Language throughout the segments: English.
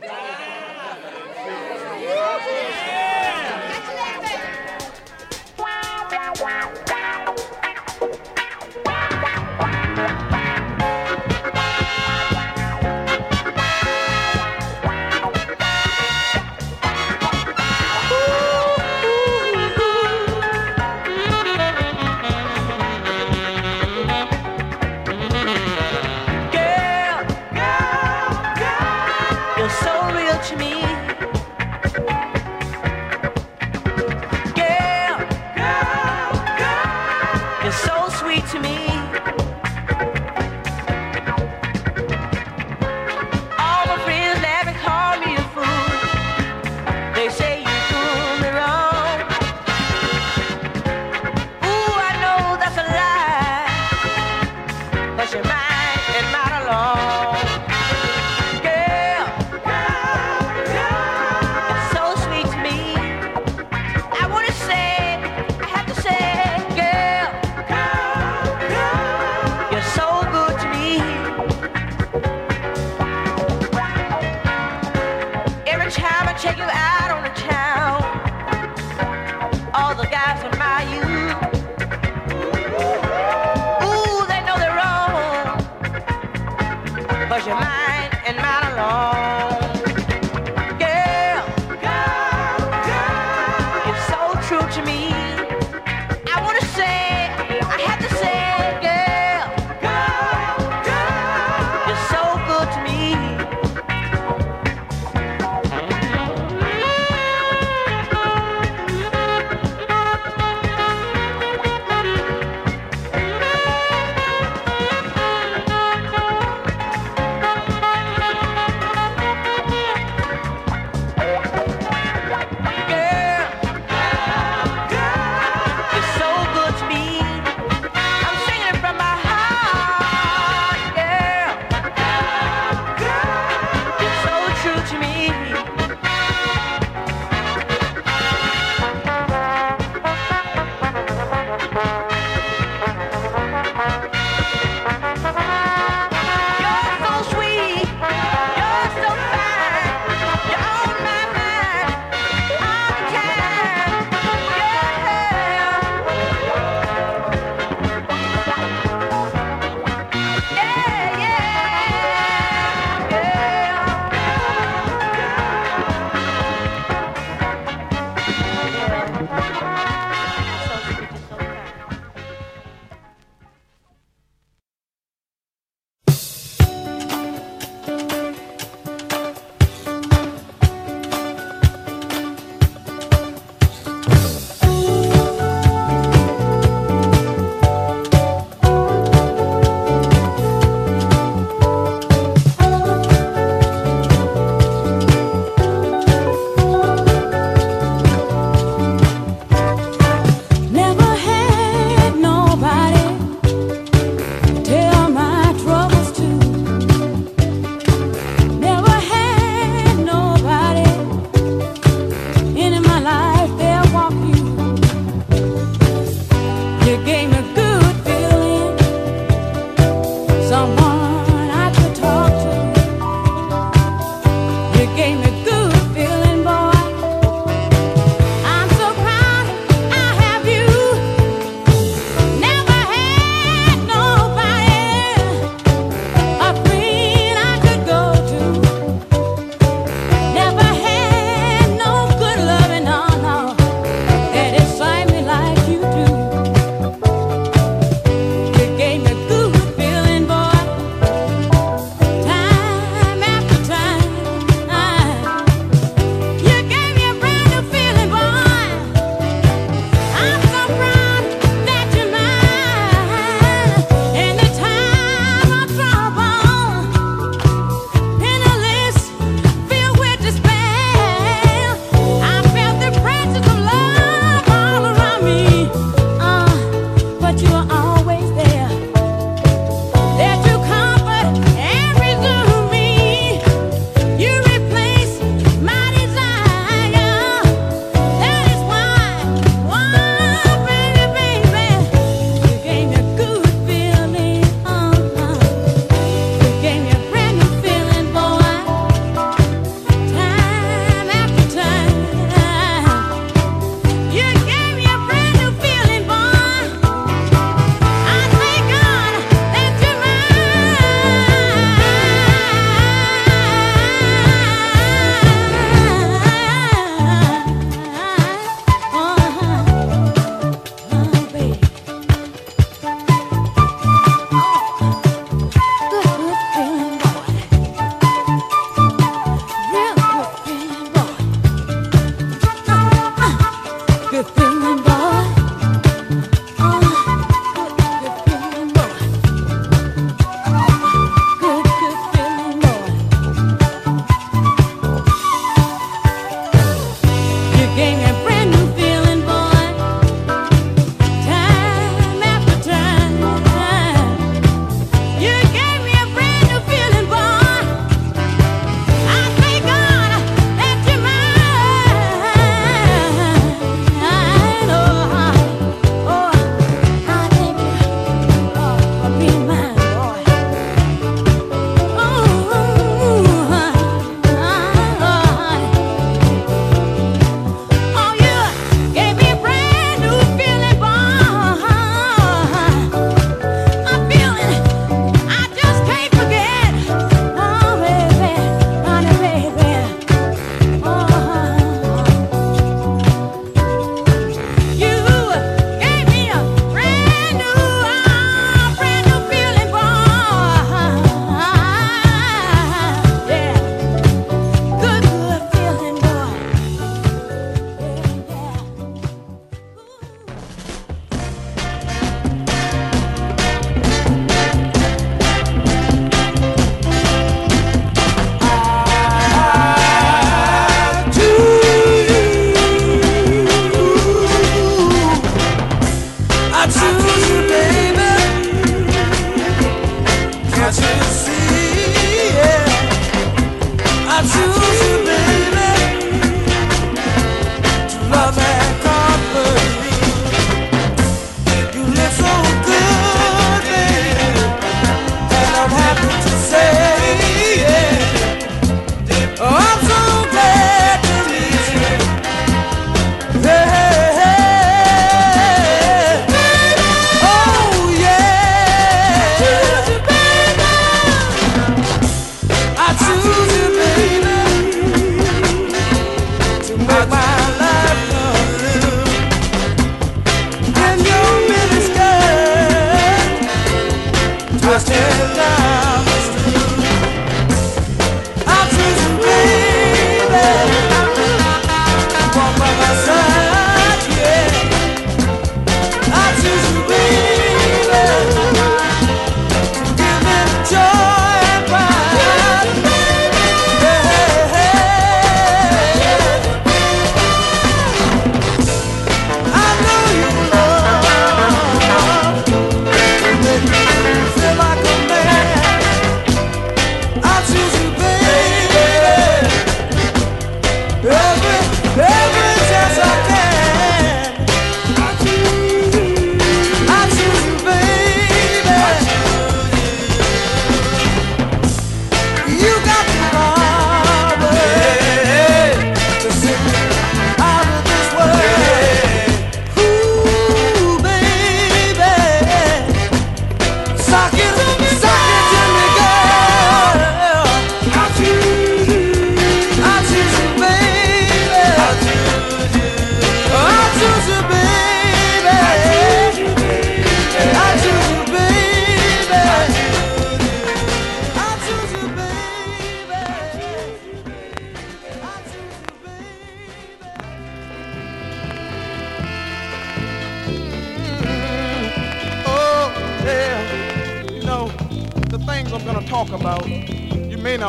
But your mind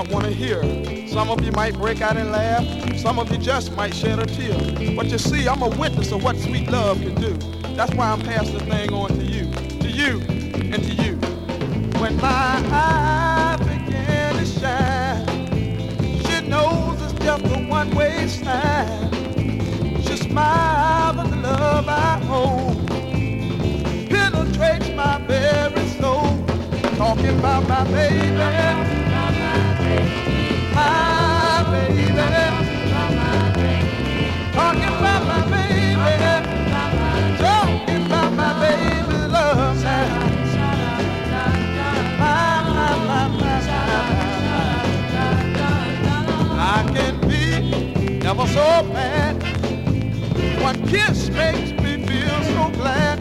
I want to hear. Some of you might break out and laugh. Some of you just might shed a tear. But you see, I'm a witness of what sweet love can do. That's why I'm passing the thing on to you, to you, and to you. When my eye began to shine, she knows it's just a one-way sign. She smiles at the love I hold, penetrates my very soul. Talking about my baby. so bad. One kiss makes me feel so glad.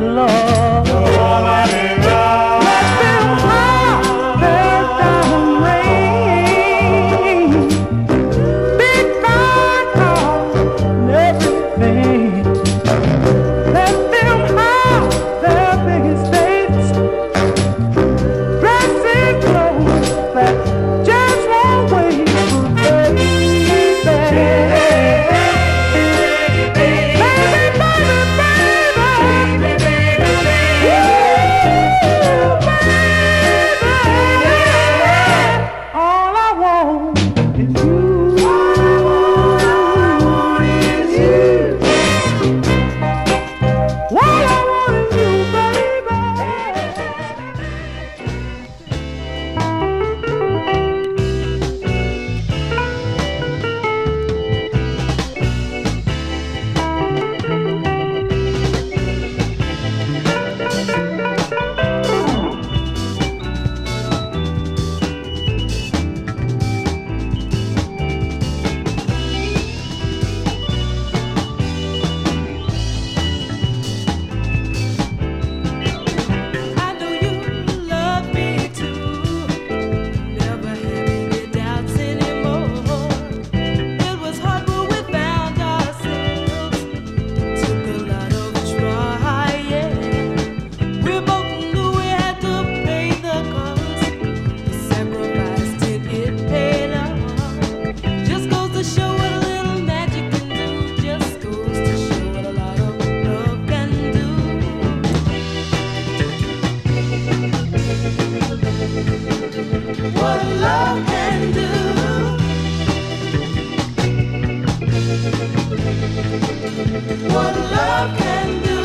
love. Oh, What love can do,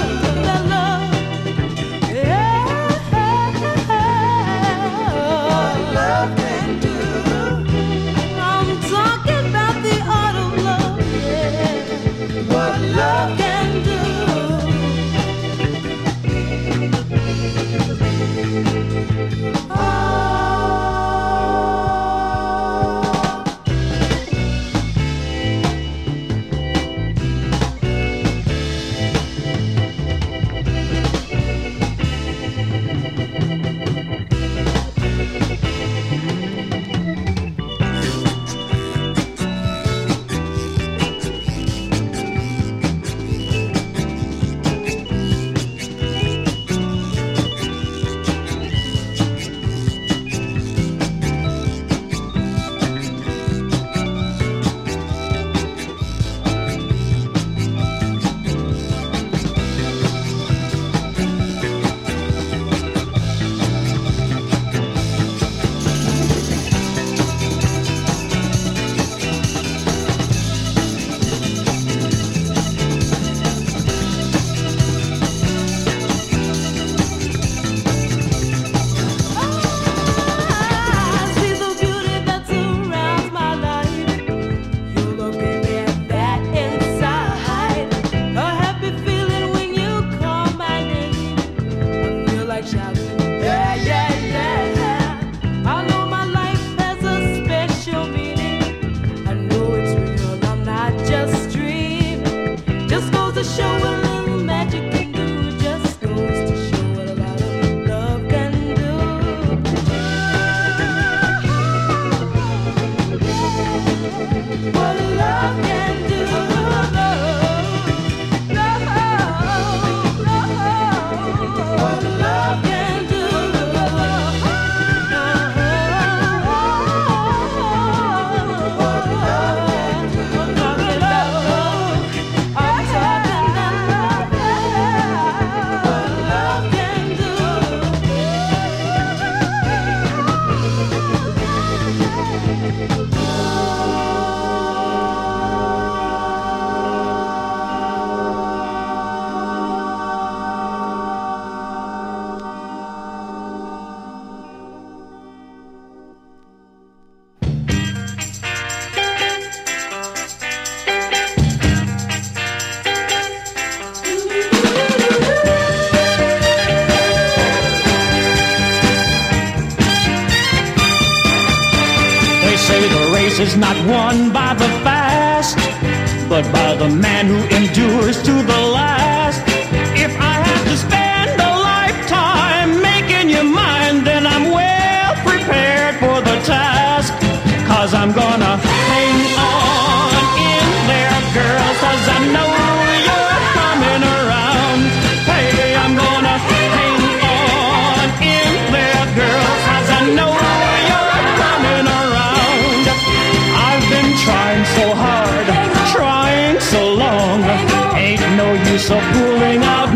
not won by the fast, but by the man who of pulling out.